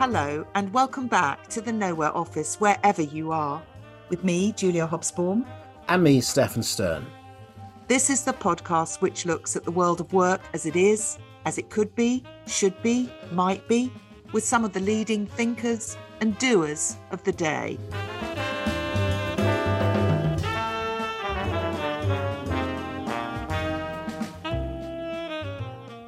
Hello, and welcome back to the Nowhere office, wherever you are. With me, Julia Hobsbawm. And me, Stefan Stern. This is the podcast which looks at the world of work as it is, as it could be, should be, might be, with some of the leading thinkers and doers of the day.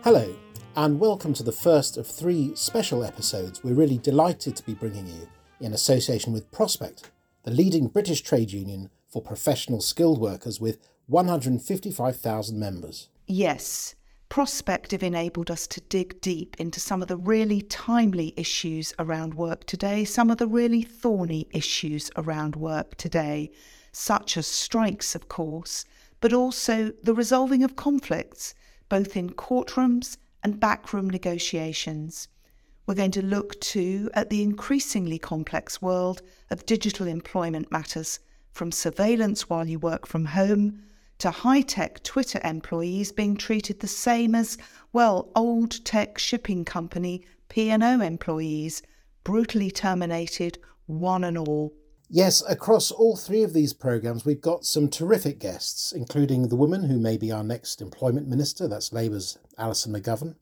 Hello, and welcome to the first of three special episodes we're really delighted to be bringing you in association with Prospect, the leading British trade union for professional skilled workers with 155,000 members. Yes, Prospect have enabled us to dig deep into some of the really timely issues around work today, some of the really thorny issues around work today, such as strikes, of course, but also the resolving of conflicts, both in courtrooms and backroom negotiations. We're going to look too at the increasingly complex world of digital employment matters, from surveillance while you work from home to high tech Twitter employees being treated the same as, well, old tech shipping company P&O employees, brutally terminated, one and all. Yes, across all three of these programmes, we've got some terrific guests, including the woman who may be our next employment minister, that's Labour's Alison McGovern,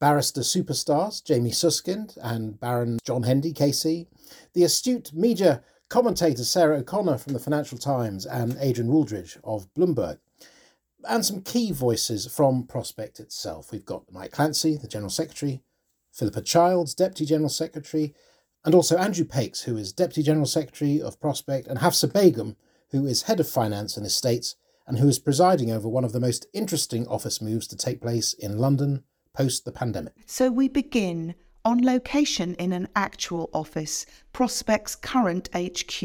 barrister superstars Jamie Susskind and Baron John Hendy KC, the astute media commentator Sarah O'Connor from the Financial Times and Adrian Wooldridge of Bloomberg, and some key voices from Prospect itself. We've got Mike Clancy, the General Secretary, Philippa Childs, Deputy General Secretary, and also Andrew Pakes, who is Deputy General Secretary of Prospect, and Hafsa Begum, who is Head of Finance and Estates, and who is presiding over one of the most interesting office moves to take place in London post the pandemic. So we begin on location in an actual office, Prospect's current HQ.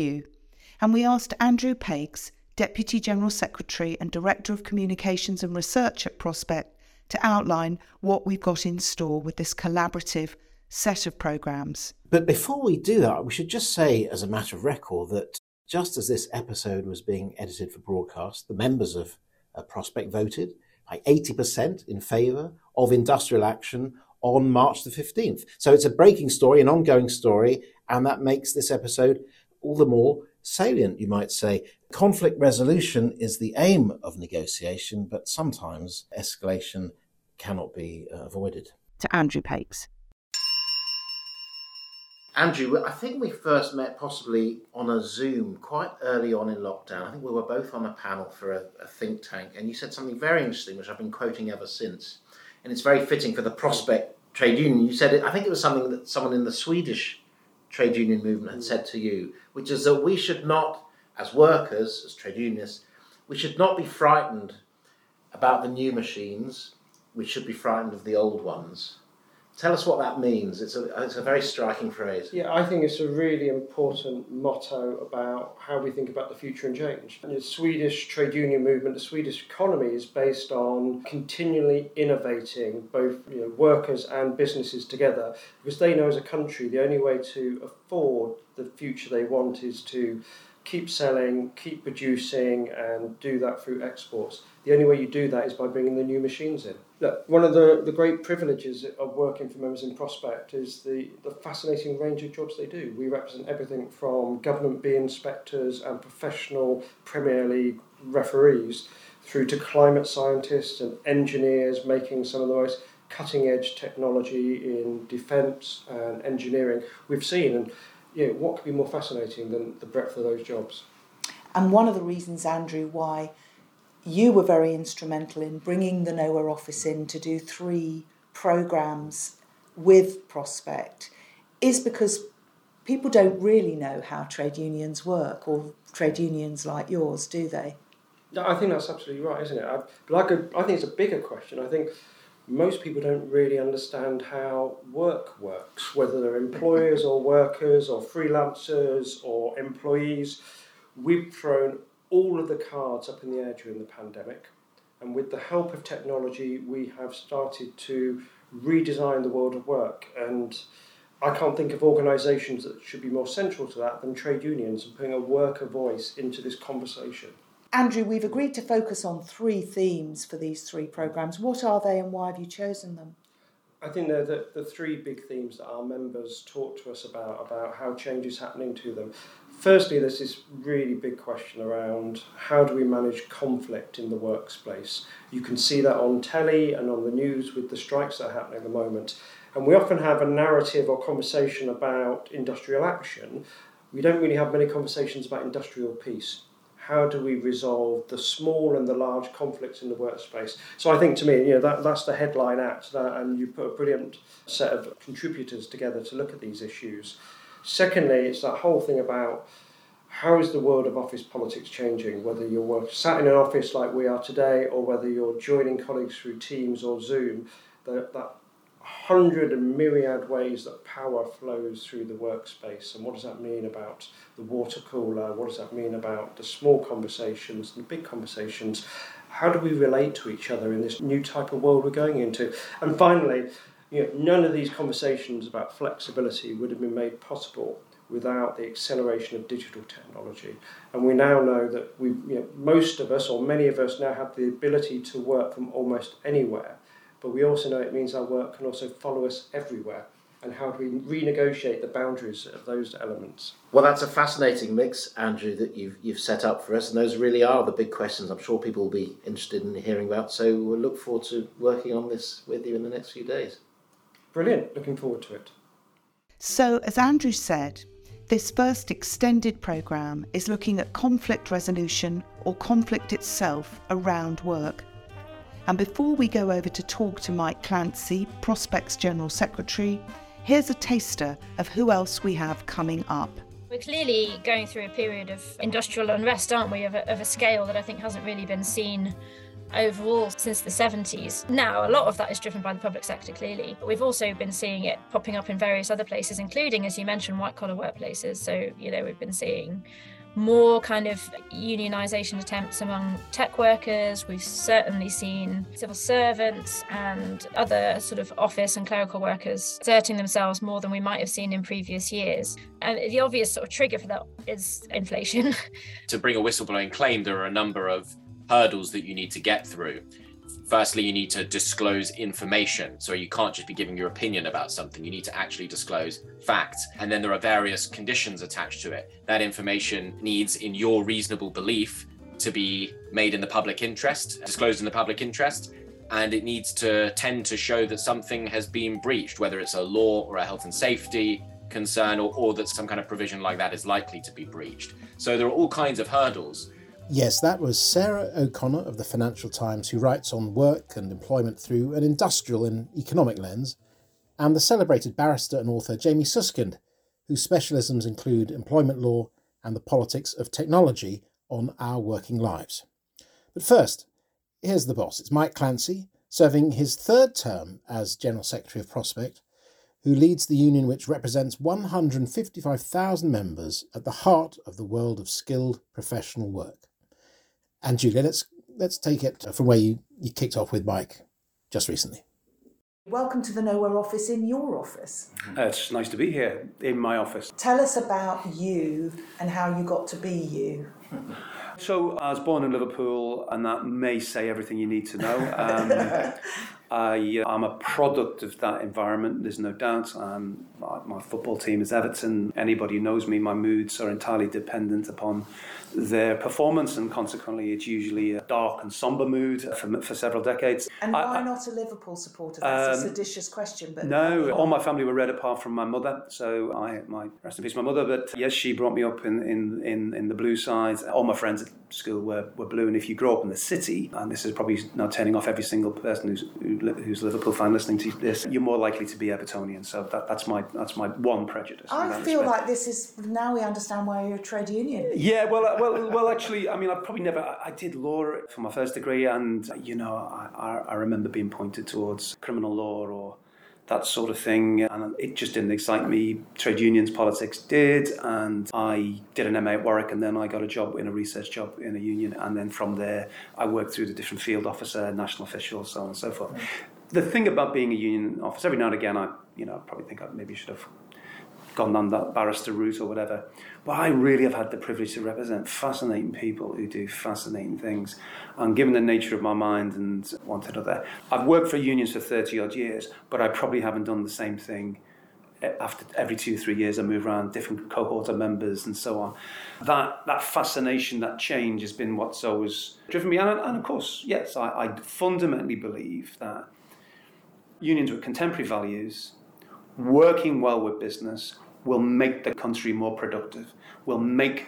And we asked Andrew Pakes, Deputy General Secretary and Director of Communications and Research at Prospect, to outline what we've got in store with this collaborative set of programmes. But before we do that, we should just say, as a matter of record, that just as this episode was being edited for broadcast, the members of uh, Prospect voted by 80% in favour of industrial action on March the 15th. So it's a breaking story, an ongoing story, and that makes this episode all the more salient, you might say. Conflict resolution is the aim of negotiation, but sometimes escalation cannot be uh, avoided. To Andrew Pakes. Andrew, I think we first met possibly on a Zoom quite early on in lockdown. I think we were both on a panel for a, a, think tank, and you said something very interesting, which I've been quoting ever since. And it's very fitting for the prospect trade union. You said it, I think it was something that someone in the Swedish trade union movement had mm. said to you, which is that we should not, as workers, as trade unionists, we should not be frightened about the new machines. We should be frightened of the old ones. Tell us what that means. It's a, it's a very striking phrase. Yeah, I think it's a really important motto about how we think about the future and change. And the Swedish trade union movement, the Swedish economy is based on continually innovating both you know, workers and businesses together because they know as a country the only way to afford the future they want is to keep selling, keep producing, and do that through exports. The only way you do that is by bringing the new machines in. Look, one of the, the great privileges of working for members in Prospect is the, the fascinating range of jobs they do. We represent everything from government bee inspectors and professional Premier League referees through to climate scientists and engineers making some of the most cutting edge technology in defence and engineering we've seen. And yeah, what could be more fascinating than the breadth of those jobs? And one of the reasons, Andrew, why you were very instrumental in bringing the Nowhere office in to do three programs with Prospect is because people don't really know how trade unions work or trade unions like yours, do they? I think that's absolutely right, isn't it? I, but I think it's a bigger question. I think most people don't really understand how work works, whether they're employers or workers or freelancers or employees. We've thrown all of the cards up in the air during the pandemic, and with the help of technology, we have started to redesign the world of work. And I can't think of organisations that should be more central to that than trade unions and putting a worker voice into this conversation. Andrew, we've agreed to focus on three themes for these three programmes. What are they and why have you chosen them? I think they're the, the three big themes that our members talk to us about, about how change is happening to them. Firstly, there's this really big question around how do we manage conflict in the workplace. You can see that on telly and on the news with the strikes that are happening at the moment. And we often have a narrative or conversation about industrial action. We don't really have many conversations about industrial peace. How do we resolve the small and the large conflicts in the workspace? So I think to me, you know, that, that's the headline act, that, and you put a brilliant set of contributors together to look at these issues. Secondly, it's that whole thing about how is the world of office politics changing, whether you're sat in an office like we are today or whether you're joining colleagues through Teams or Zoom, that, that hundred and myriad ways that power flows through the workspace. And what does that mean about the water cooler? What does that mean about the small conversations and the big conversations? How do we relate to each other in this new type of world we're going into? And finally, you know, none of these conversations about flexibility would have been made possible without the acceleration of digital technology. And we now know that we, you know, most of us, or many of us, now have the ability to work from almost anywhere. But we also know it means our work can also follow us everywhere. And how do we renegotiate the boundaries of those elements? Well, that's a fascinating mix, Andrew, that you've, you've set up for us. And those really are the big questions I'm sure people will be interested in hearing about. So we'll look forward to working on this with you in the next few days. Brilliant. Looking forward to it. So, as Andrew said, this first extended programme is looking at conflict resolution or conflict itself around work. And before we go over to talk to Mike Clancy, Prospect's General Secretary, here's a taster of who else we have coming up. We're clearly going through a period of industrial unrest, aren't we, of a, of a scale that I think hasn't really been seen overall since the 70s. Now, a lot of that is driven by the public sector, clearly, but we've also been seeing it popping up in various other places, including, as you mentioned, white collar workplaces. So, you know, we've been seeing more kind of unionisation attempts among tech workers. We've certainly seen civil servants and other sort of office and clerical workers asserting themselves more than we might have seen in previous years. And the obvious sort of trigger for that is inflation. to bring a whistleblowing claim, there are a number of hurdles that you need to get through. Firstly, you need to disclose information. So you can't just be giving your opinion about something. You need to actually disclose facts. And then there are various conditions attached to it. That information needs, in your reasonable belief, to be made in the public interest, disclosed in the public interest. And it needs to tend to show that something has been breached, whether it's a law or a health and safety concern, or, or that some kind of provision like that is likely to be breached. So there are all kinds of hurdles. Yes, that was Sarah O'Connor of the Financial Times, who writes on work and employment through an industrial and economic lens, and the celebrated barrister and author Jamie Susskind, whose specialisms include employment law and the politics of technology on our working lives. But first, here's the boss. It's Mike Clancy, serving his third term as General Secretary of Prospect, who leads the union which represents 155,000 members at the heart of the world of skilled professional work. And Julia, let's let's take it from where you, you kicked off with Mike just recently. Welcome to the Nowhere office in your office. Uh, it's nice to be here in my office. Tell us about you and how you got to be you. So, I was born in Liverpool, and that may say everything you need to know. Um, I, uh, I'm a product of that environment, there's no doubt. Um, my, my football team is Everton. Anybody who knows me, my moods are entirely dependent upon their performance, and consequently, it's usually a dark and somber mood for, for several decades. And why I, not a Liverpool supporter? That's um, a seditious question. But no, all my family were red apart from my mother. So I, my rest in peace, my mother. But yes, she brought me up in in in, in the blue side. All my friends at school were, were blue, and if you grow up in the city, and this is probably now turning off every single person who's who, who's Liverpool fan listening to this, you're more likely to be Evertonian. So that, that's my that's my one prejudice. I feel like this is now we understand why you're a trade union. Yeah, well, well, well. Actually, I mean, I probably never. I did law for my first degree, and you know, I, I remember being pointed towards criminal law or that sort of thing, and it just didn't excite me. Trade unions, politics did, and I did an MA at Warwick, and then I got a job in a research job in a union, and then from there I worked through the different field officer, national official, so on and so forth. The thing about being a union officer, every now and again, I you know probably think I maybe should have gone down that barrister route or whatever. But I really have had the privilege to represent fascinating people who do fascinating things. And given the nature of my mind and one to another, I've worked for unions for 30 odd years, but I probably haven't done the same thing after every two three years I move around different cohort of members and so on. That that fascination, that change has been what's always driven me. And, and of course, yes, I, I fundamentally believe that unions with contemporary values, working well with business, will make the country more productive, will make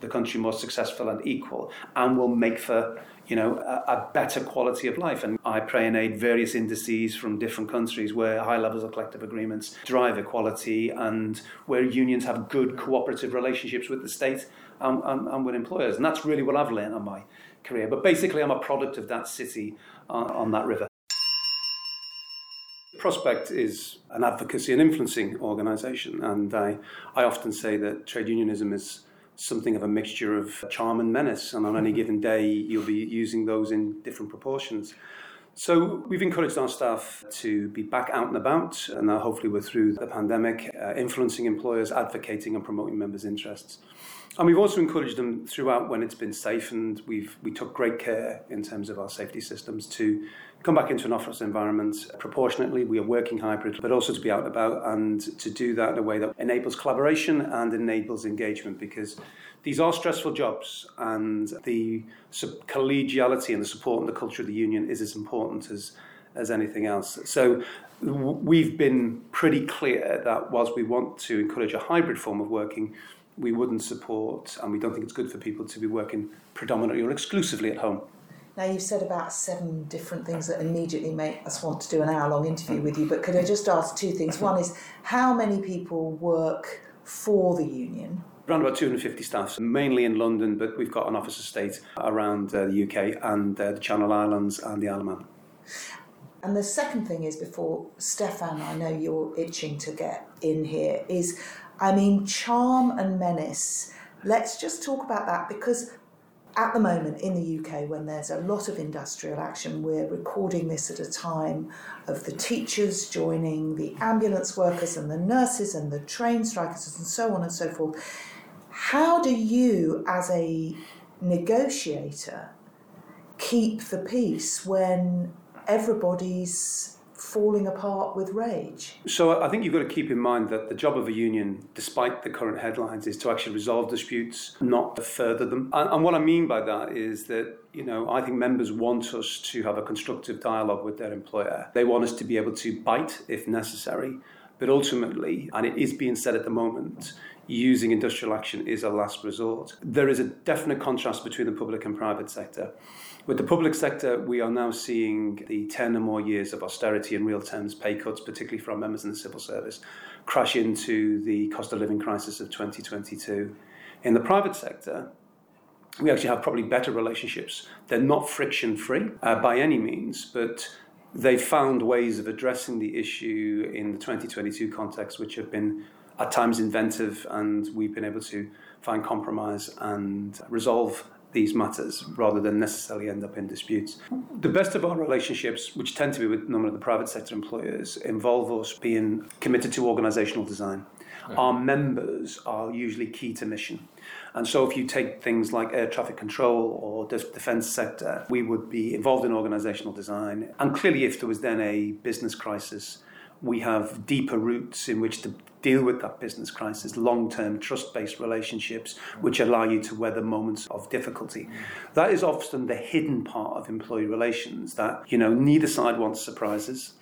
the country more successful and equal, and will make for you know, a, a, better quality of life. And I pray and aid various indices from different countries where high levels of collective agreements drive equality and where unions have good cooperative relationships with the state and, and, and with employers. And that's really what I've learned on my career. But basically, I'm a product of that city on, on that river. Prospect is an advocacy and influencing organisation, and I, I often say that trade unionism is something of a mixture of charm and menace, and on any given day, you'll be using those in different proportions. So we've encouraged our staff to be back out and about, and now hopefully we're through the pandemic, uh, influencing employers, advocating and promoting members' interests. And we've also encouraged them throughout when it's been safe, and we've we took great care in terms of our safety systems to come back into an office environment proportionately. We are working hybrid, but also to be out and about and to do that in a way that enables collaboration and enables engagement because these are stressful jobs and the collegiality and the support and the culture of the union is as important as, as anything else. So we've been pretty clear that whilst we want to encourage a hybrid form of working, we wouldn't support and we don't think it's good for people to be working predominantly or exclusively at home. Now, you've said about seven different things that immediately make us want to do an hour long interview with you, but could I just ask two things? One is how many people work for the union? Around about 250 staff, mainly in London, but we've got an office estate around uh, the UK and uh, the Channel Islands and the Isle of Man. And the second thing is, before Stefan, I know you're itching to get in here, is I mean, charm and menace. Let's just talk about that because at the moment in the UK, when there's a lot of industrial action, we're recording this at a time of the teachers joining the ambulance workers and the nurses and the train strikers and so on and so forth. How do you, as a negotiator, keep the peace when everybody's falling apart with rage. So I think you've got to keep in mind that the job of a union, despite the current headlines, is to actually resolve disputes, not to further them. And, and what I mean by that is that you know, I think members want us to have a constructive dialogue with their employer. They want us to be able to bite if necessary, but ultimately, and it is being said at the moment, using industrial action is a last resort. There is a definite contrast between the public and private sector. With the public sector, we are now seeing the 10 or more years of austerity in real terms, pay cuts, particularly for our members in the civil service, crash into the cost of living crisis of 2022. In the private sector, we actually have probably better relationships. They're not friction free uh, by any means, but they've found ways of addressing the issue in the 2022 context, which have been at times inventive, and we've been able to find compromise and resolve these matters rather than necessarily end up in disputes. The best of our relationships, which tend to be with normally the private sector employers, involve us being committed to organisational design. Our members are usually key to mission. And so, if you take things like air traffic control or the defence sector, we would be involved in organisational design. And clearly, if there was then a business crisis, we have deeper roots in which to deal with that business crisis, long term trust based relationships which allow you to weather moments of difficulty. That is often the hidden part of employee relations that, you know, neither side wants surprises.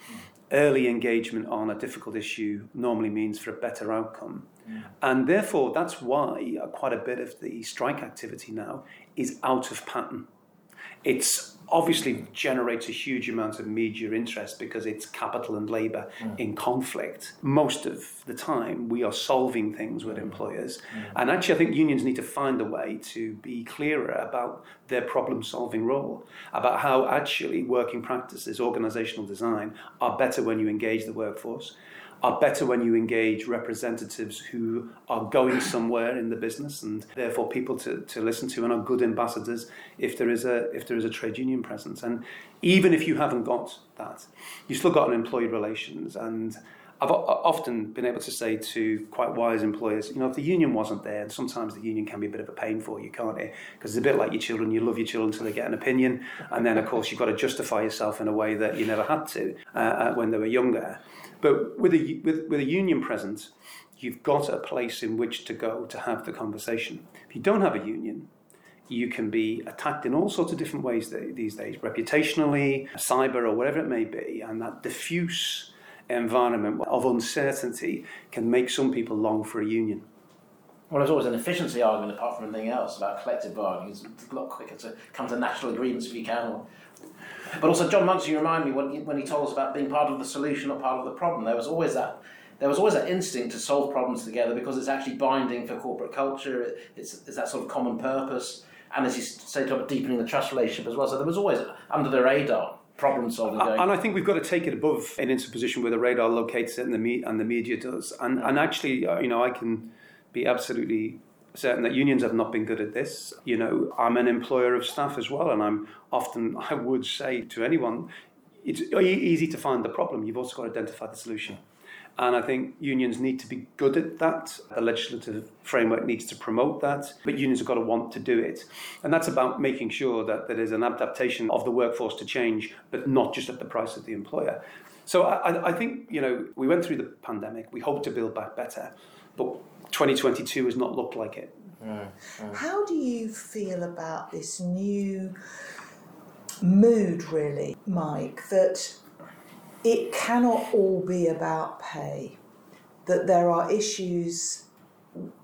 Early engagement on a difficult issue normally means for a better outcome. And therefore, that's why quite a bit of the strike activity now is out of pattern. It's obviously generates a huge amount of media interest because it's capital and labour mm. in conflict. Most of the time, we are solving things with mm. employers. Mm. And actually, I think unions need to find a way to be clearer about their problem solving role, about how actually working practices, organisational design, are better when you engage the workforce are better when you engage representatives who are going somewhere in the business and therefore people to, to listen to and are good ambassadors if there is a if there is a trade union presence. And even if you haven't got that you've still got an employee relations and I've often been able to say to quite wise employers, you know, if the union wasn't there, and sometimes the union can be a bit of a pain for you, can't it? Because it's a bit like your children, you love your children until they get an opinion, and then, of course, you've got to justify yourself in a way that you never had to uh, uh when they were younger. But with a, with, with a union present, you've got a place in which to go to have the conversation. If you don't have a union, you can be attacked in all sorts of different ways these days, reputationally, cyber, or whatever it may be, and that diffuse environment of uncertainty can make some people long for a union. Well, there's always an efficiency argument, apart from anything else, about collective bargaining. It's a lot quicker to come to national agreements if you can. But also, John Monks, you remind me when he, when he told us about being part of the solution, not part of the problem. There was always that. There was always that instinct to solve problems together because it's actually binding for corporate culture. It's, it's that sort of common purpose, and as you say, deepening the trust relationship as well. So there was always under the radar problem solving. And I think we've got to take it above and into a position where the radar locates it and the me- and the media does. And and actually, uh, you know, I can be absolutely certain that unions have not been good at this. You know, I'm an employer of staff as well, and I'm often I would say to anyone, it's easy to find the problem. You've also got to identify the solution. And I think unions need to be good at that. The legislative framework needs to promote that, but unions have got to want to do it. And that's about making sure that there is an adaptation of the workforce to change, but not just at the price of the employer. So I, I think, you know, we went through the pandemic, we hope to build back better, but 2022 has not looked like it. How do you feel about this new mood, really, Mike, that it cannot all be about pay, that there are issues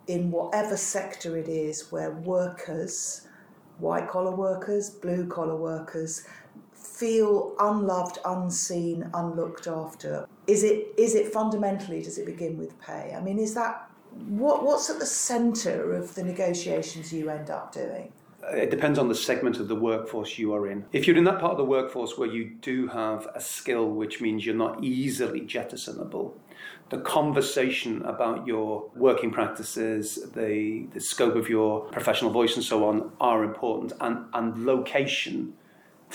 in whatever sector it is where workers, white collar workers, blue collar workers, feel unloved, unseen, unlooked after. Is it is it fundamentally does it begin with pay? I mean, is that what what's at the centre of the negotiations you end up doing? Uh, it depends on the segment of the workforce you are in. If you're in that part of the workforce where you do have a skill which means you're not easily jettisonable, the conversation about your working practices, the, the scope of your professional voice, and so on are important, and, and location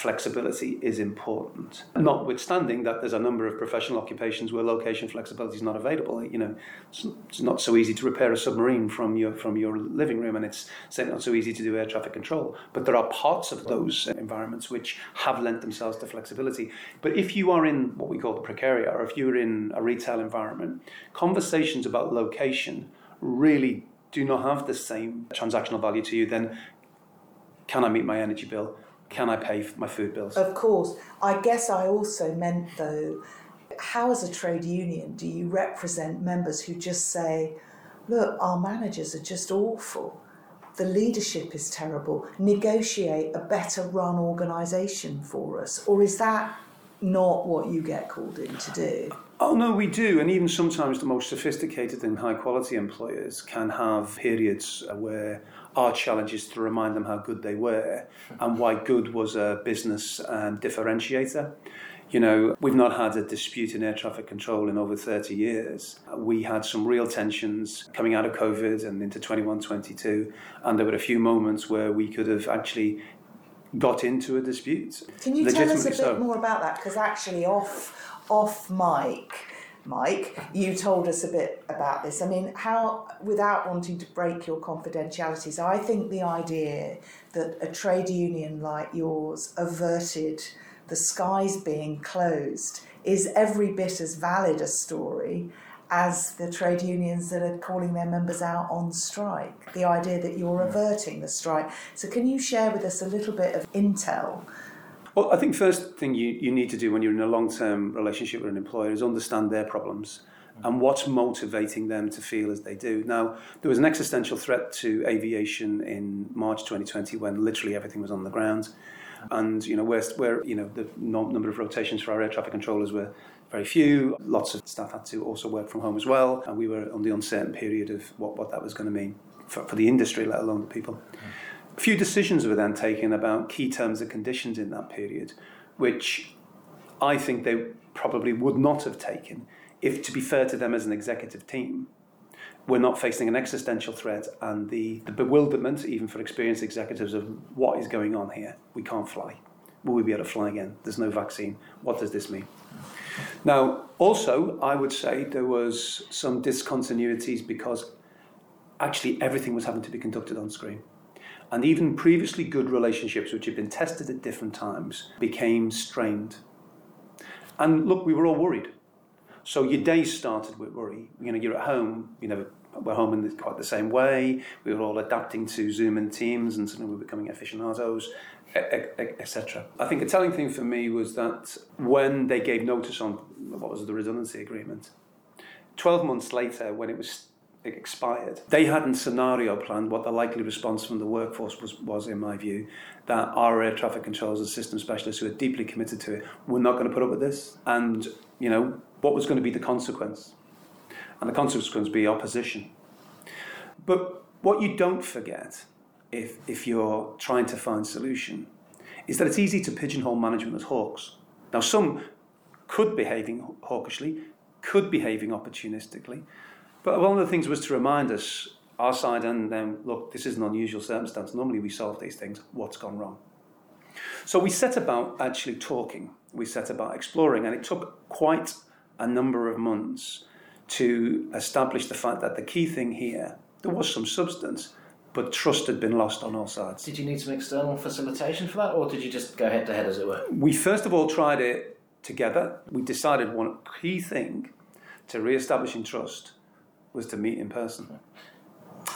flexibility is important. Mm. Notwithstanding that there's a number of professional occupations where location flexibility is not available. You know, it's, it's, not so easy to repair a submarine from your from your living room, and it's certainly not so easy to do air traffic control. But there are parts of those uh, environments which have lent themselves to flexibility. But if you are in what we call the precariat, or if you're in a retail environment, conversations about location really do not have the same transactional value to you. Then, can I meet my energy bill? Can I pay my food bills? Of course. I guess I also meant, though, how as a trade union do you represent members who just say, look, our managers are just awful. The leadership is terrible. Negotiate a better run organisation for us. Or is that not what you get called in to do? Oh, no, we do. And even sometimes the most sophisticated and high quality employers can have periods where our challenge is to remind them how good they were and why good was a business um, differentiator. You know, we've not had a dispute in air traffic control in over 30 years. We had some real tensions coming out of COVID and into 21 22, and there were a few moments where we could have actually got into a dispute. Can you tell us a bit so. more about that? Because actually, off off mic, Mike, you told us a bit about this. I mean, how, without wanting to break your confidentiality, so I think the idea that a trade union like yours averted the skies being closed is every bit as valid a story as the trade unions that are calling their members out on strike. The idea that you're averting the strike. So, can you share with us a little bit of intel well, I think first thing you, you need to do when you're in a long-term relationship with an employer is understand their problems and what's motivating them to feel as they do. Now, there was an existential threat to aviation in March 2020 when literally everything was on the ground. And, you know, where, where you know, the number of rotations for our air traffic controllers were very few. Lots of staff had to also work from home as well. And we were on the uncertain period of what, what that was going to mean for, for the industry, let alone the people. Few decisions were then taken about key terms and conditions in that period, which I think they probably would not have taken if, to be fair to them as an executive team, we're not facing an existential threat and the, the bewilderment, even for experienced executives, of what is going on here. We can't fly. Will we be able to fly again? There's no vaccine. What does this mean? Now, also, I would say there was some discontinuities because actually everything was having to be conducted on screen. And even previously good relationships, which had been tested at different times, became strained. And look, we were all worried. So your day started with worry. You know, you're at home, you know, we're home in quite the same way. We were all adapting to Zoom and Teams, and suddenly we were becoming aficionados, etc. I think a telling thing for me was that when they gave notice on what was the redundancy agreement, 12 months later, when it was expired. They hadn't scenario planned what the likely response from the workforce was, was in my view, that our air traffic controllers and system specialists who are deeply committed to it were not going to put up with this. And, you know, what was going to be the consequence? And the consequence be opposition. But what you don't forget, if, if you're trying to find solution, is that it's easy to pigeonhole management as hawks. Now, some could be behaving hawkishly, could behaving opportunistically, but one of the things was to remind us, our side, and then, look, this is an unusual circumstance. Normally we solve these things. What's gone wrong? So we set about actually talking. We set about exploring, and it took quite a number of months to establish the fact that the key thing here, there was some substance, but trust had been lost on all sides. Did you need some external facilitation for that, or did you just go head to head, as it were? We first of all tried it together. We decided one key thing to re-establishing trust was to meet in person.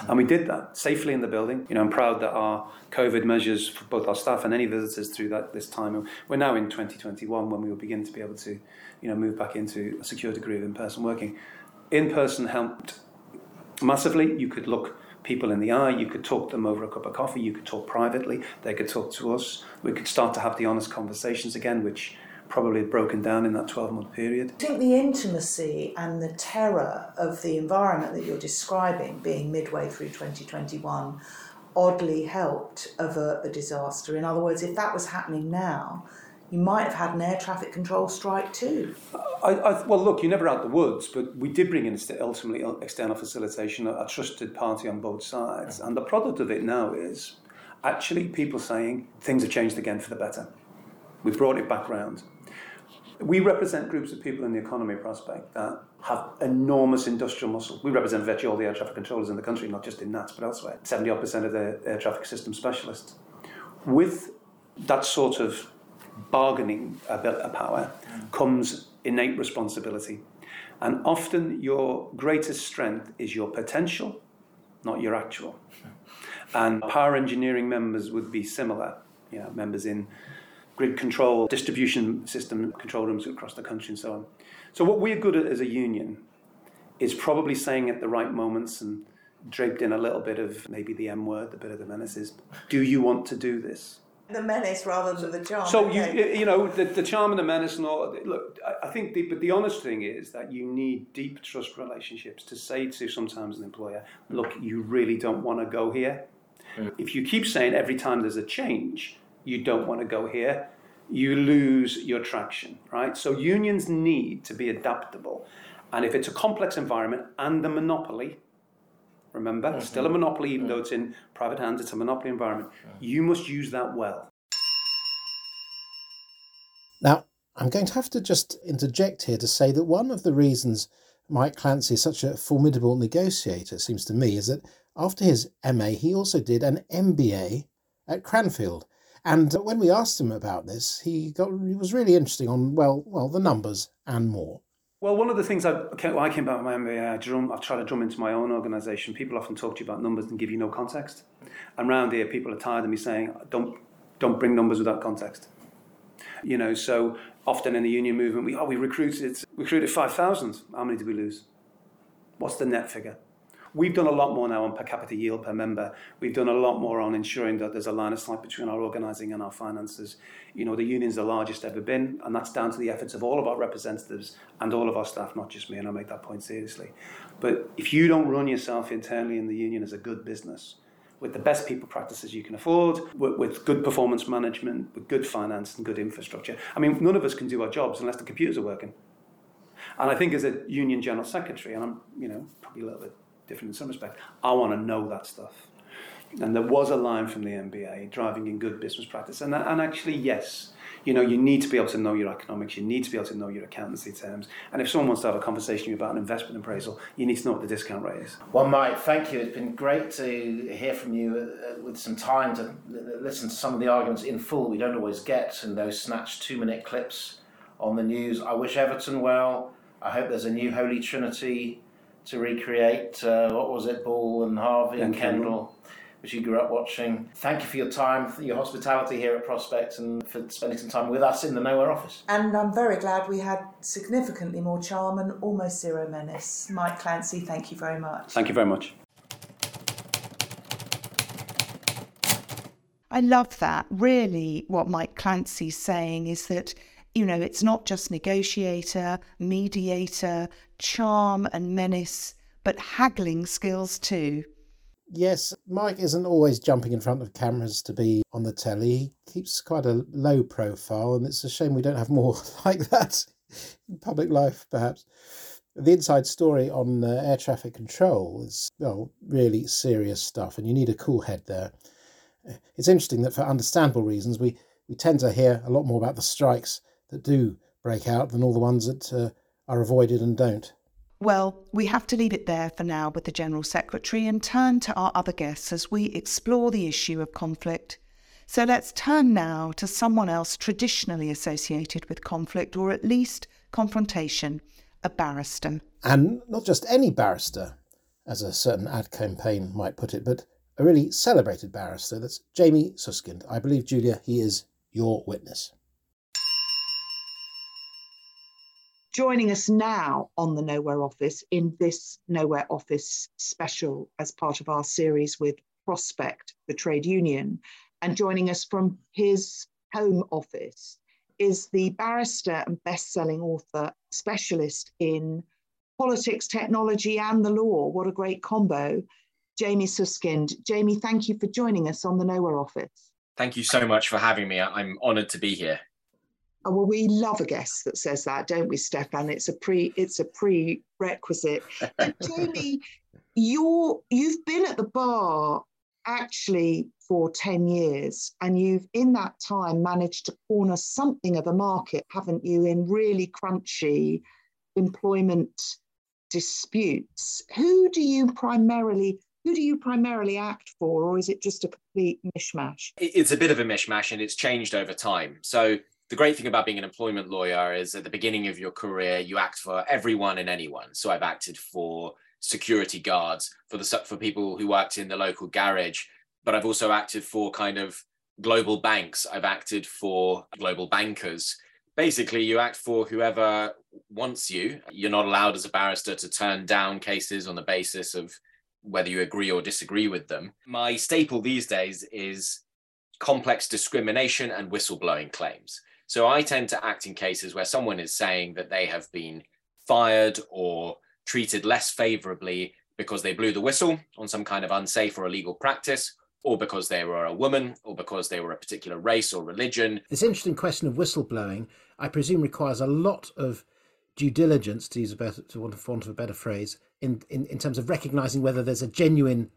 And we did that safely in the building. You know, I'm proud that our COVID measures for both our staff and any visitors through that this time. We're now in 2021 when we will begin to be able to, you know, move back into a secure degree of in-person working. In-person helped massively. You could look people in the eye. You could talk them over a cup of coffee. You could talk privately. They could talk to us. We could start to have the honest conversations again, which probably broken down in that 12 month period. I think the intimacy and the terror of the environment that you're describing, being midway through 2021, oddly helped avert the disaster. In other words, if that was happening now, you might have had an air traffic control strike too. I, I, well, look, you're never out the woods, but we did bring in ultimately uh, external facilitation, a, a trusted party on both sides. And the product of it now is actually people saying things have changed again for the better. We've brought it back round. We represent groups of people in the economy prospect that have enormous industrial muscle. We represent virtually all the air traffic controllers in the country, not just in NATS, but elsewhere. 70 odd percent of the air traffic system specialists. With that sort of bargaining uh, power comes innate responsibility. And often your greatest strength is your potential, not your actual. And power engineering members would be similar, you know, members in grid control, distribution system control rooms across the country, and so on. So, what we're good at as a union is probably saying at the right moments and draped in a little bit of maybe the M word, the bit of the menace is, do you want to do this? The menace rather than the charm. So you you know the, the charm and the menace and all. Look, I, I think the, but the honest thing is that you need deep trust relationships to say to sometimes an employer, look, you really don't want to go here. Mm. If you keep saying every time there's a change, you don't want to go here, you lose your traction, right? So unions need to be adaptable. And if it's a complex environment and a monopoly, remember, mm-hmm. still a monopoly, even mm-hmm. though it's in private hands, it's a monopoly environment, you must use that well. Now, I'm going to have to just interject here to say that one of the reasons Mike Clancy is such a formidable negotiator, it seems to me, is that after his MA, he also did an MBA at Cranfield. And when we asked him about this, he got he was really interesting on well, well, the numbers and more. Well, one of the things I, when I came back from my MBA, I drum, I've tried to drum into my own organisation. People often talk to you about numbers and give you no context. And around here, people are tired of me saying, "Don't, don't bring numbers without context." You know, so often in the union movement, we oh, we recruited we recruited five thousand. How many did we lose? What's the net figure? We've done a lot more now on per capita yield per member. We've done a lot more on ensuring that there's a line of sight between our organising and our finances. You know, the union's the largest ever been, and that's down to the efforts of all of our representatives and all of our staff, not just me, and I make that point seriously. But if you don't run yourself internally in the union as a good business, with the best people practices you can afford, with, with, good performance management, with good finance and good infrastructure. I mean, none of us can do our jobs unless the computers are working. And I think as a union general secretary, and I'm, you know, probably a little bit different in some respects. I want to know that stuff. And there was a line from the MBA driving in good business practice. And, and actually, yes, You know, you need to be able to know your economics, you need to be able to know your accountancy terms. And if someone wants to have a conversation about an investment appraisal, you need to know what the discount rate is. Well, Mike, thank you. It's been great to hear from you uh, with some time to listen to some of the arguments in full we don't always get in those snatched two minute clips on the news. I wish Everton well. I hope there's a new Holy Trinity to recreate. Uh, what was it, Ball and Harvey and, and Kendall. Kendall which you grew up watching. Thank you for your time, for your hospitality here at Prospect, and for spending some time with us in the Nowhere office. And I'm very glad we had significantly more charm and almost zero menace. Mike Clancy, thank you very much. Thank you very much. I love that. Really, what Mike Clancy's saying is that, you know, it's not just negotiator, mediator, charm and menace, but haggling skills too. Yes, Mike isn't always jumping in front of cameras to be on the telly. He keeps quite a low profile, and it's a shame we don't have more like that in public life, perhaps. The inside story on uh, air traffic control is, well, really serious stuff, and you need a cool head there. It's interesting that for understandable reasons, we, we tend to hear a lot more about the strikes that do break out than all the ones that uh, are avoided and don't. Well, we have to leave it there for now with the General Secretary and turn to our other guests as we explore the issue of conflict. So let's turn now to someone else traditionally associated with conflict or at least confrontation a barrister. And not just any barrister, as a certain ad campaign might put it, but a really celebrated barrister. That's Jamie Susskind. I believe, Julia, he is your witness. Joining us now on the Nowhere Office in this Nowhere Office special as part of our series with Prospect, the trade union. And joining us from his home office is the barrister and best-selling author specialist in politics, technology, and the law. What a great combo. Jamie Susskind. Jamie, thank you for joining us on the Nowhere Office. Thank you so much for having me. I'm honoured to be here. Oh, well, we love a guest that says that, don't we, Stefan? It's a pre it's a prerequisite. Jamie, you're you've been at the bar actually for 10 years and you've in that time managed to corner something of a market haven't you in really crunchy employment disputes who do you primarily who do you primarily act for or is it just a complete mishmash it's a bit of a mishmash and it's changed over time so the great thing about being an employment lawyer is at the beginning of your career you act for everyone and anyone. So i've acted for security guards for the for people who worked in the local garage but i've also acted for kind of global banks. I've acted for global bankers. Basically you act for whoever wants you. You're not allowed as a barrister to turn down cases on the basis of whether you agree or disagree with them. My staple these days is complex discrimination and whistleblowing claims so I tend to act in cases where someone is saying that they have been fired or treated less favorably because they blew the whistle on some kind of unsafe or illegal practice, or because they were a woman, or because they were a particular race or religion. This interesting question of whistleblowing, I presume, requires a lot of due diligence, to use a better, to want, want of a better phrase, in, in, in terms of recognizing whether there's a genuine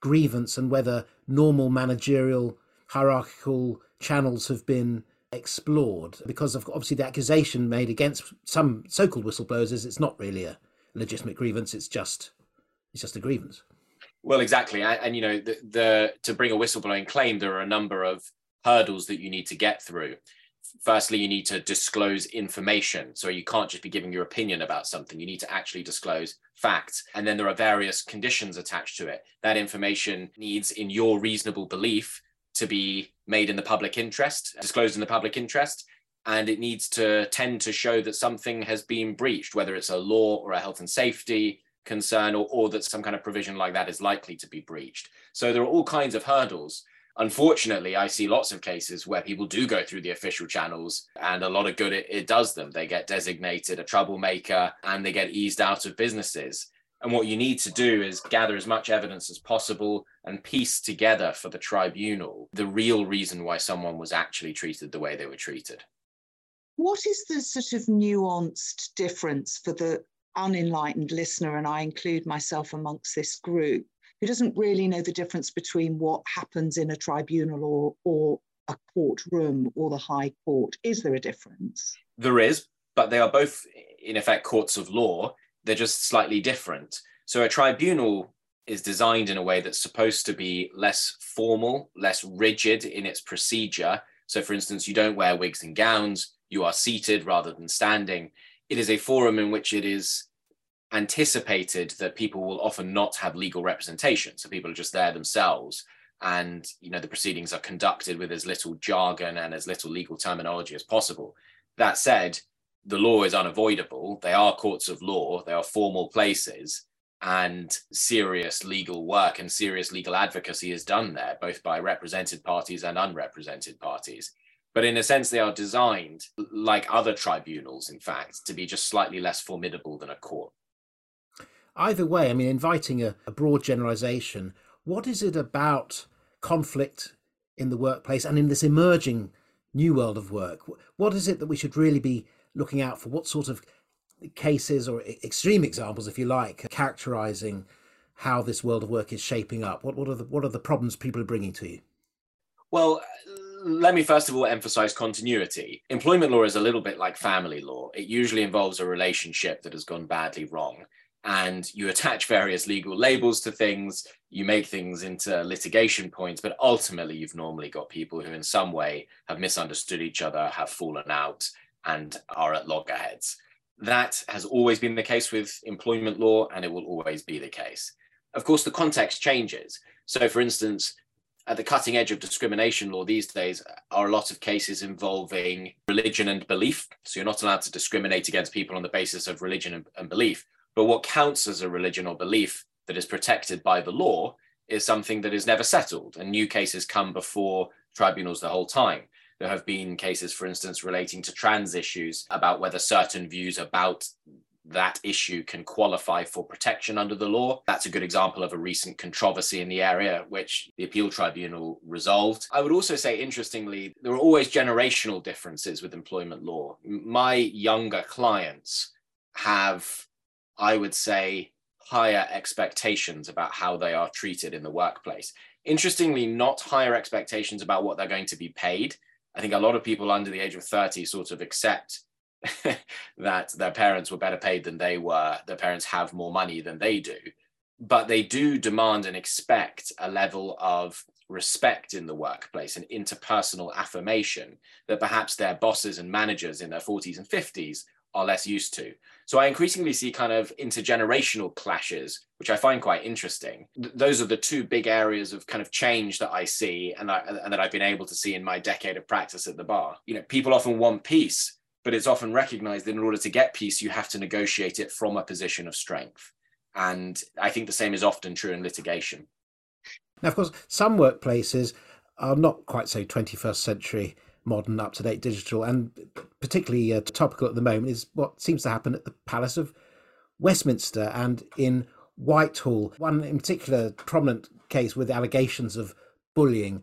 grievance and whether normal managerial hierarchical channels have been explored because of obviously the accusation made against some so-called whistleblowers is it's not really a legitimate grievance it's just it's just a grievance. Well exactly. And, and you know the, the to bring a whistleblowing claim there are a number of hurdles that you need to get through. Firstly you need to disclose information. So you can't just be giving your opinion about something. You need to actually disclose facts. And then there are various conditions attached to it. That information needs in your reasonable belief to be made in the public interest, disclosed in the public interest, and it needs to tend to show that something has been breached, whether it's a law or a health and safety concern, or, or that some kind of provision like that is likely to be breached. So there are all kinds of hurdles. Unfortunately, I see lots of cases where people do go through the official channels, and a lot of good it, it does them. They get designated a troublemaker and they get eased out of businesses. And what you need to do is gather as much evidence as possible and piece together for the tribunal the real reason why someone was actually treated the way they were treated. What is the sort of nuanced difference for the unenlightened listener, and I include myself amongst this group, who doesn't really know the difference between what happens in a tribunal or, or a courtroom or the High Court? Is there a difference? There is, but they are both, in effect, courts of law. They're just slightly different. So a tribunal is designed in a way that's supposed to be less formal, less rigid in its procedure. So, for instance, you don't wear wigs and gowns, you are seated rather than standing. It is a forum in which it is anticipated that people will often not have legal representation. So people are just there themselves. And you know the proceedings are conducted with as little jargon and as little legal terminology as possible. That said, the law is unavoidable. They are courts of law, they are formal places, and serious legal work and serious legal advocacy is done there, both by represented parties and unrepresented parties. But in a sense, they are designed, like other tribunals, in fact, to be just slightly less formidable than a court. Either way, I mean, inviting a, a broad generalization, what is it about conflict in the workplace and in this emerging new world of work? What is it that we should really be looking out for? What sort of cases or extreme examples, if you like, characterizing how this world of work is shaping up? What, what, are, the, what are the problems people are bringing to you? Well, uh, let me first of all emphasize continuity. Employment law is a little bit like family law. It usually involves a relationship that has gone badly wrong. And you attach various legal labels to things, you make things into litigation points, but ultimately, you've normally got people who, in some way, have misunderstood each other, have fallen out, and are at loggerheads. That has always been the case with employment law, and it will always be the case. Of course, the context changes. So, for instance, at the cutting edge of discrimination law these days are a lot of cases involving religion and belief. So you're not allowed to discriminate against people on the basis of religion and, belief. But what counts as a religion or belief that is protected by the law is something that is never settled. And new cases come before tribunals the whole time. There have been cases, for instance, relating to trans issues about whether certain views about that issue can qualify for protection under the law. That's a good example of a recent controversy in the area, which the appeal tribunal resolved. I would also say, interestingly, there are always generational differences with employment law. My younger clients have, I would say, higher expectations about how they are treated in the workplace. Interestingly, not higher expectations about what they're going to be paid. I think a lot of people under the age of 30 sort of accept that their parents were better paid than they were, their parents have more money than they do. But they do demand and expect a level of respect in the workplace and interpersonal affirmation that perhaps their bosses and managers in their 40s and 50s are less used to. So I increasingly see kind of intergenerational clashes, which I find quite interesting. Th- those are the two big areas of kind of change that I see and, I, and that I've been able to see in my decade of practice at the bar. You know, people often want peace, but it's often recognized that in order to get peace, you have to negotiate it from a position of strength. And I think the same is often true in litigation. Now, of course, some workplaces are not quite so 21st century modern, up to date digital, and particularly uh, topical at the moment is what seems to happen at the Palace of Westminster and in Whitehall. One in particular prominent case with allegations of bullying.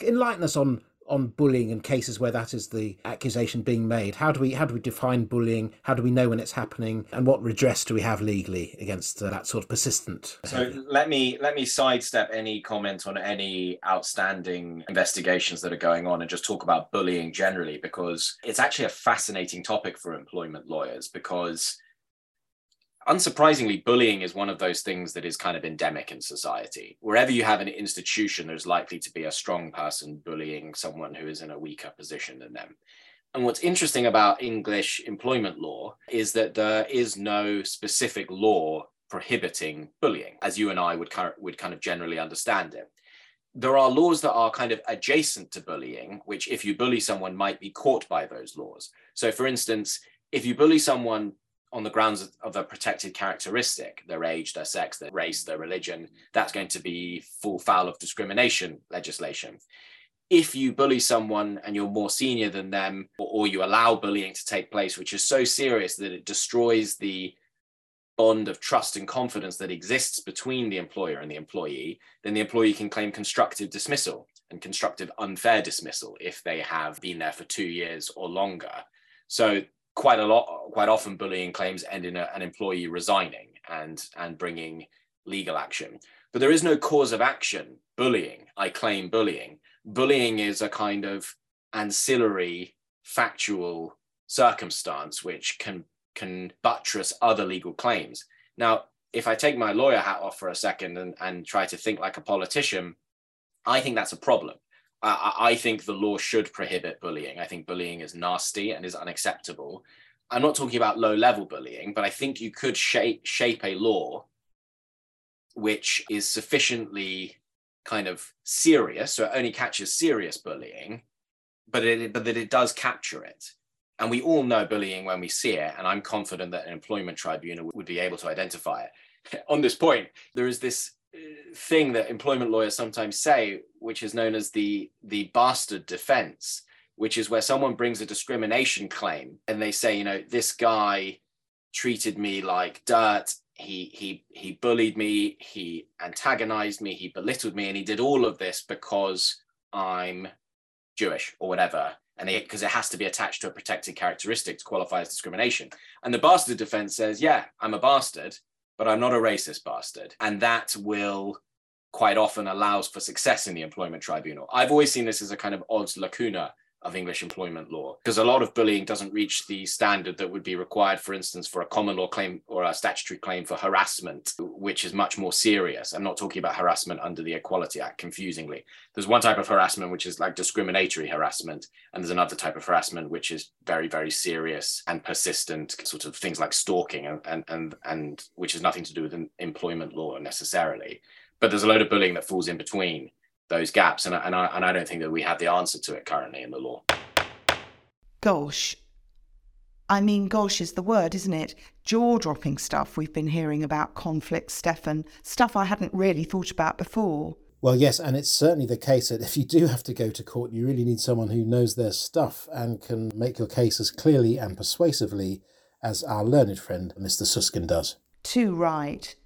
Enlighten us on on bullying and cases where that is the accusation being made? How do we how do we define bullying? How do we know when it's happening? And what redress do we have legally against uh, that sort of persistent? So let me let me sidestep any comment on any outstanding investigations that are going on and just talk about bullying generally because it's actually a fascinating topic for employment lawyers because unsurprisingly, bullying is one of those things that is kind of endemic in society. Wherever you have an institution, there's likely to be a strong person bullying someone who is in a weaker position than them. And what's interesting about English employment law is that there is no specific law prohibiting bullying, as you and I would, would kind of generally understand it. There are laws that are kind of adjacent to bullying, which, if you bully someone, might be caught by those laws. So, for instance, if you bully someone on the grounds of a protected characteristic, their age, their sex, their race, their religion, that's going to be full foul of discrimination legislation. If you bully someone and you're more senior than them, or, or you allow bullying to take place, which is so serious that it destroys the bond of trust and confidence that exists between the employer and the employee, then the employee can claim constructive dismissal and constructive unfair dismissal if they have been there for two years or longer. So quite a lot, quite often, bullying claims end in a, an employee resigning and and bringing legal action. But there is no cause of action bullying. I claim bullying bullying is a kind of ancillary factual circumstance which can can buttress other legal claims. Now, if I take my lawyer hat off for a second and, and try to think like a politician, I think that's a problem. I, I think the law should prohibit bullying. I think bullying is nasty and is unacceptable. I'm not talking about low level bullying, but I think you could shape, shape a law which is sufficiently kind of serious, so it only catches serious bullying, but it, but that it does capture it. And we all know bullying when we see it, and I'm confident that an employment tribunal would be able to identify it. On this point, there is this thing that employment lawyers sometimes say, which is known as the the bastard defense, which is where someone brings a discrimination claim and they say, you know, this guy treated me like dirt. He he he bullied me. He antagonized me. He belittled me, and he did all of this because I'm Jewish or whatever and because it has to be attached to a protected characteristic to qualify as discrimination. And the bastard defense says, yeah, I'm a bastard, but I'm not a racist bastard. And that will quite often allows for success in the employment tribunal. I've always seen this as a kind of odds lacuna of English employment law because a lot of bullying doesn't reach the standard that would be required, for instance, for a common law claim or a statutory claim for harassment, which is much more serious. I'm not talking about harassment under the Equality Act, confusingly. There's one type of harassment which is like discriminatory harassment, and there's another type of harassment which is very, very serious and persistent, sort of things like stalking, and and and, and which has nothing to do with employment law necessarily. But there's a load of bullying that falls in between those gaps. And, I, and, I, and I don't think that we have the answer to it currently in the law. Gosh. I mean, gosh is the word, isn't it? Jaw dropping stuff we've been hearing about conflict, Stefan, stuff I hadn't really thought about before. Well, yes, and it's certainly the case that if you do have to go to court, you really need someone who knows their stuff and can make your case as clearly and persuasively as our learned friend, Mr. Susskind, does. Too right.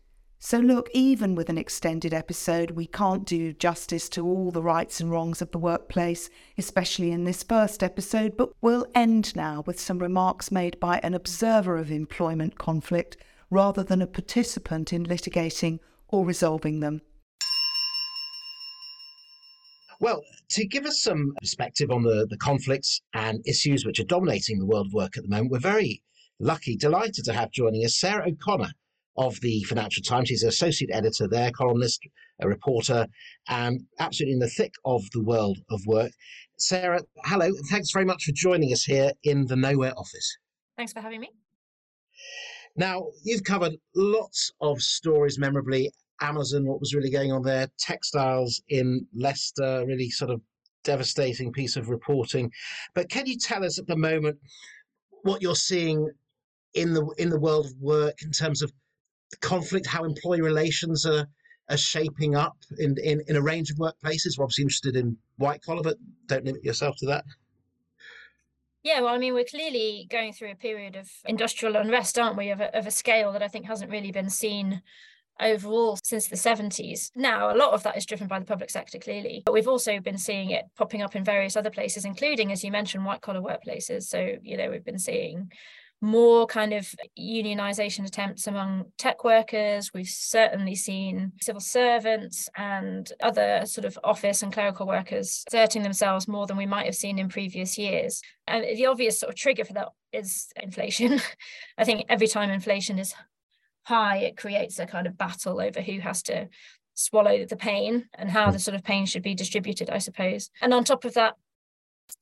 So, look, even with an extended episode, we can't do justice to all the rights and wrongs of the workplace, especially in this first episode, but we'll end now with some remarks made by an observer of employment conflict rather than a participant in litigating or resolving them. Well, to give us some perspective on the, the conflicts and issues which are dominating the world of work at the moment, we're very lucky, delighted to have joining us Sarah O'Connor of the Financial Times. She's an associate editor there, columnist, a reporter, and absolutely in the thick of the world of work. Sarah, hello, thanks very much for joining us here in the Nowhere office. Thanks for having me. Now, you've covered lots of stories memorably. Amazon, what was really going on there, textiles in Leicester, really sort of devastating piece of reporting. But can you tell us at the moment what you're seeing in the in the world of work in terms of conflict, how employee relations are, are shaping up in, in, in a range of workplaces. We're obviously interested in white collar, but don't limit yourself to that. Yeah, well, I mean, we're clearly going through a period of industrial unrest, aren't we, of a, of a scale that I think hasn't really been seen overall since the 70s. Now, a lot of that is driven by the public sector, clearly, but we've also been seeing it popping up in various other places, including, as you mentioned, white collar workplaces. So, you know, we've been seeing more kind of unionization attempts among tech workers. We've certainly seen civil servants and other sort of office and clerical workers asserting themselves more than we might have seen in previous years. And the obvious sort of trigger for that is inflation. I think every time inflation is high, it creates a kind of battle over who has to swallow the pain and how hmm. the sort of pain should be distributed, I suppose. And on top of that,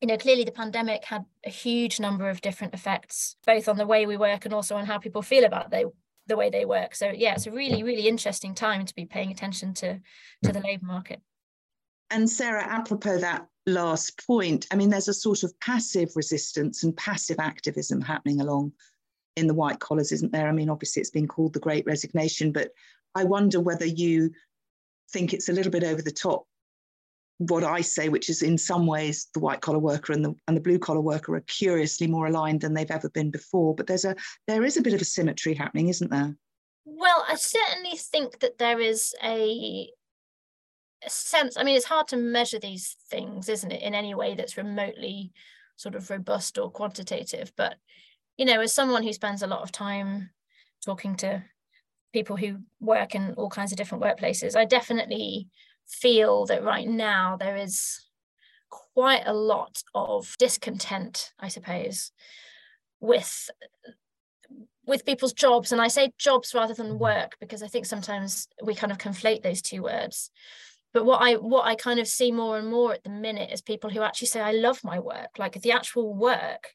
you know, clearly the pandemic had a huge number of different effects, both on the way we work and also on how people feel about they, the way they work. So yeah, it's a really, really interesting time to be paying attention to to the labour market. And Sarah, apropos that last point, I mean, there's a sort of passive resistance and passive activism happening along in the white collars, isn't there? I mean, obviously it's been called the Great Resignation, but I wonder whether you think it's a little bit over the top what I say, which is in some ways the white collar worker and the and the blue collar worker are curiously more aligned than they've ever been before. But there's a there is a bit of a symmetry happening, isn't there? Well, I certainly think that there is a, a sense. I mean, it's hard to measure these things, isn't it, in any way that's remotely sort of robust or quantitative. But you know, as someone who spends a lot of time talking to people who work in all kinds of different workplaces, I definitely feel that right now there is quite a lot of discontent, I suppose, with with people's jobs. And i say jobs rather than mm-hmm. work because i think sometimes we kind of conflate those two words. But what i what i kind of see more and more at the minute is people who actually say i love my work. Like the actual work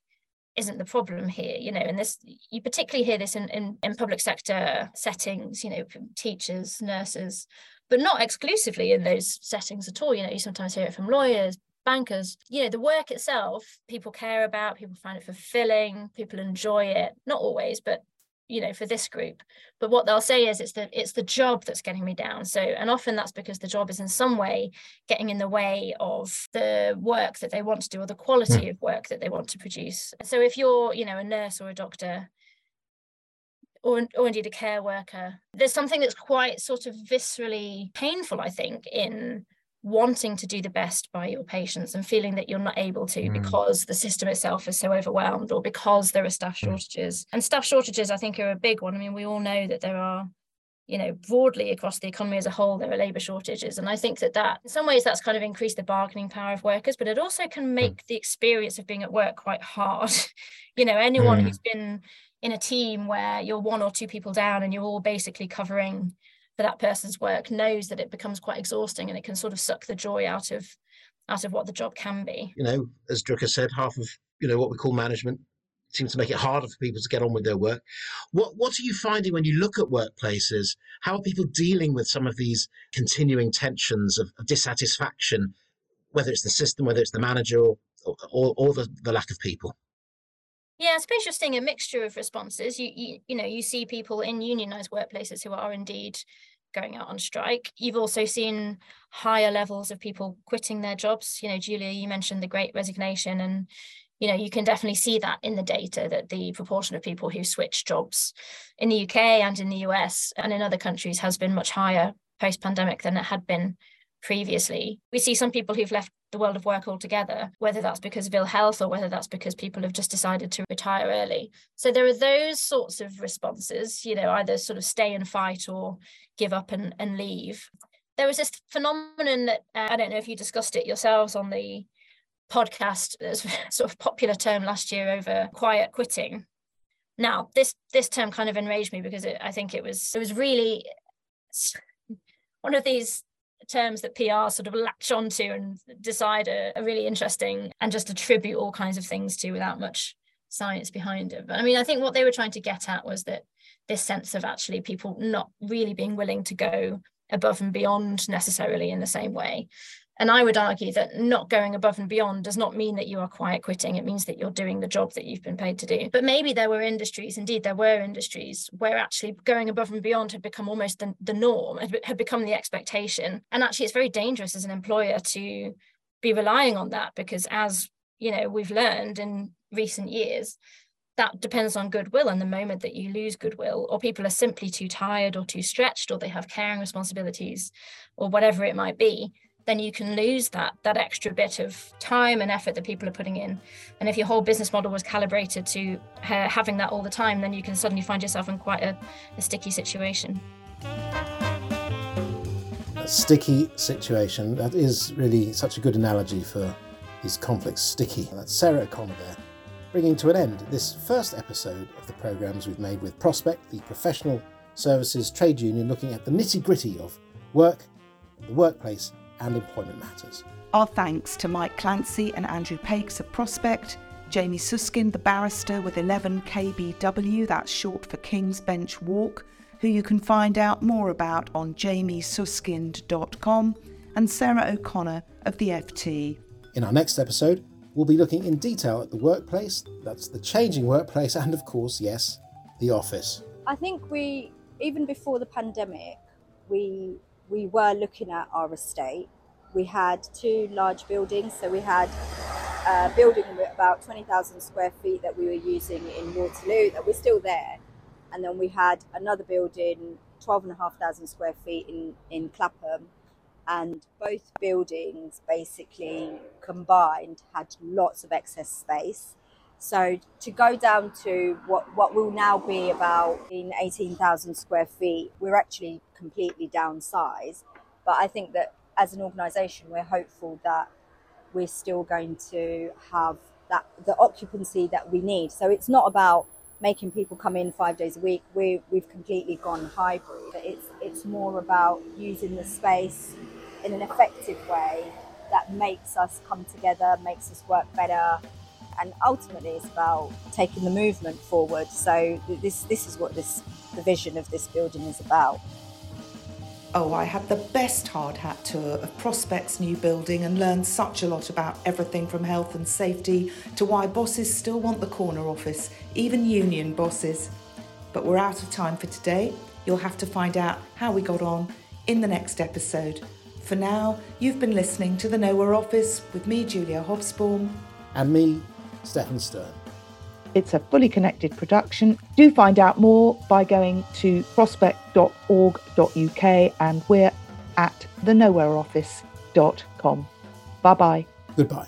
isn't the problem here you know and this you particularly hear this in, in in public sector settings you know teachers nurses but not exclusively in those settings at all. You know you sometimes hear it from lawyers bankers. You know the work itself people care about people find it fulfilling people enjoy it. Not always but you know for this group. But what they'll say is it's the it's the job that's getting me down. So and often that's because the job is in some way getting in the way of the work that they want to do or the quality mm. of work that they want to produce. So if you're you know a nurse or a doctor or, or indeed a care worker there's something that's quite sort of viscerally painful i think in wanting to do the best by your patients and feeling that you're not able to mm. because the system itself is so overwhelmed or because there are staff mm. shortages. And staff shortages, I think, are a big one. I mean, we all know that there are you know broadly across the economy as a whole there are labor shortages and i think that that in some ways that's kind of increased the bargaining power of workers but it also can mm. make the experience of being at work quite hard you know anyone mm. who's been in a team where you're one or two people down and you're all basically covering for that person's work knows that it becomes quite exhausting and it can sort of suck the joy out of out of what the job can be. You know, as Drucker said, half of you know what we call management seems to make it harder for people to get on with their work. What what are you finding when you look at workplaces? How are people dealing with some of these continuing tensions of, of dissatisfaction, whether it's the system, whether it's the manager, or or, or the, the lack of people? Yeah, I suppose you're seeing a mixture of responses. You, you, you know, you see people in unionized workplaces who are indeed going out on strike. You've also seen higher levels of people quitting their jobs. You know, Julia, you mentioned the great resignation and you know, you can definitely see that in the data that the proportion of people who switch jobs in the UK and in the US and in other countries has been much higher post pandemic than it had been previously. We see some people who've left the world of work altogether, whether that's because of ill health or whether that's because people have just decided to retire early. So there are those sorts of responses, you know, either sort of stay and fight or give up and, and leave. There was this phenomenon that uh, I don't know if you discussed it yourselves on the podcast, as sort of popular term last year over quiet quitting. Now, this this term kind of enraged me because it, I think it was it was really one of these terms that PR sort of latch onto and decide are, are really interesting and just attribute all kinds of things to without much science behind it. But I mean, I think what they were trying to get at was that this sense of actually people not really being willing to go above and beyond necessarily in the same way. And I would argue that not going above and beyond does not mean that you are quiet quitting. It means that you're doing the job that you've been paid to do. But maybe there were industries, indeed, there were industries where actually going above and beyond had become almost the, the norm, had become the expectation. And actually, it's very dangerous as an employer to be relying on that because, as you know, we've learned in recent years, that depends on goodwill. And the moment that you lose goodwill, or people are simply too tired or too stretched, or they have caring responsibilities, or whatever it might be, then you can lose that that extra bit of time and effort that people are putting in. And if your whole business model was calibrated to uh, having that all the time then you can suddenly find yourself in quite a, a sticky situation. A sticky situation that is really such a good analogy for these conflicts sticky. That's sarah o'connor there bringing to an end this first episode of the programs we've made with prospect the professional services trade union looking at the nitty gritty of work the workplace and employment matters. Our thanks to Mike Clancy and Andrew Pakes of Prospect, Jamie Susskind, the barrister with 11 KBW, that's short for King's Bench Walk, who you can find out more about on jamiesusskind.com, and Sarah O'Connor of the FT. In our next episode, we'll be looking in detail at the workplace, that's the changing workplace, and of course, yes, the office. I think we, even before the pandemic, we we were looking at our estate. We had two large buildings, so we had a building with about 20,000 square feet that we were using in Waterloo that was still there. And then we had another building, 12,500 square feet in, in Clapham. And both buildings basically combined had lots of excess space. So to go down to what, what will now be about in 18,000 square feet, we're actually completely downsized. But I think that as an organisation, we're hopeful that we're still going to have that the occupancy that we need. So it's not about making people come in five days a week. We we've completely gone hybrid. It's it's more about using the space in an effective way that makes us come together, makes us work better, and ultimately it's about taking the movement forward. So this this is what this the vision of this building is about. Oh, I had the best hard hat tour of Prospect's new building and learned such a lot about everything from health and safety to why bosses still want the corner office, even union bosses. But we're out of time for today. You'll have to find out how we got on in the next episode. For now, you've been listening to the Nowhere Office with me, Julia Hobsbawm. And me, Stefan Stern. It's a fully connected production. Do find out more by going to prospect.org.uk and we're at thenowhereoffice.com. Bye bye. Goodbye.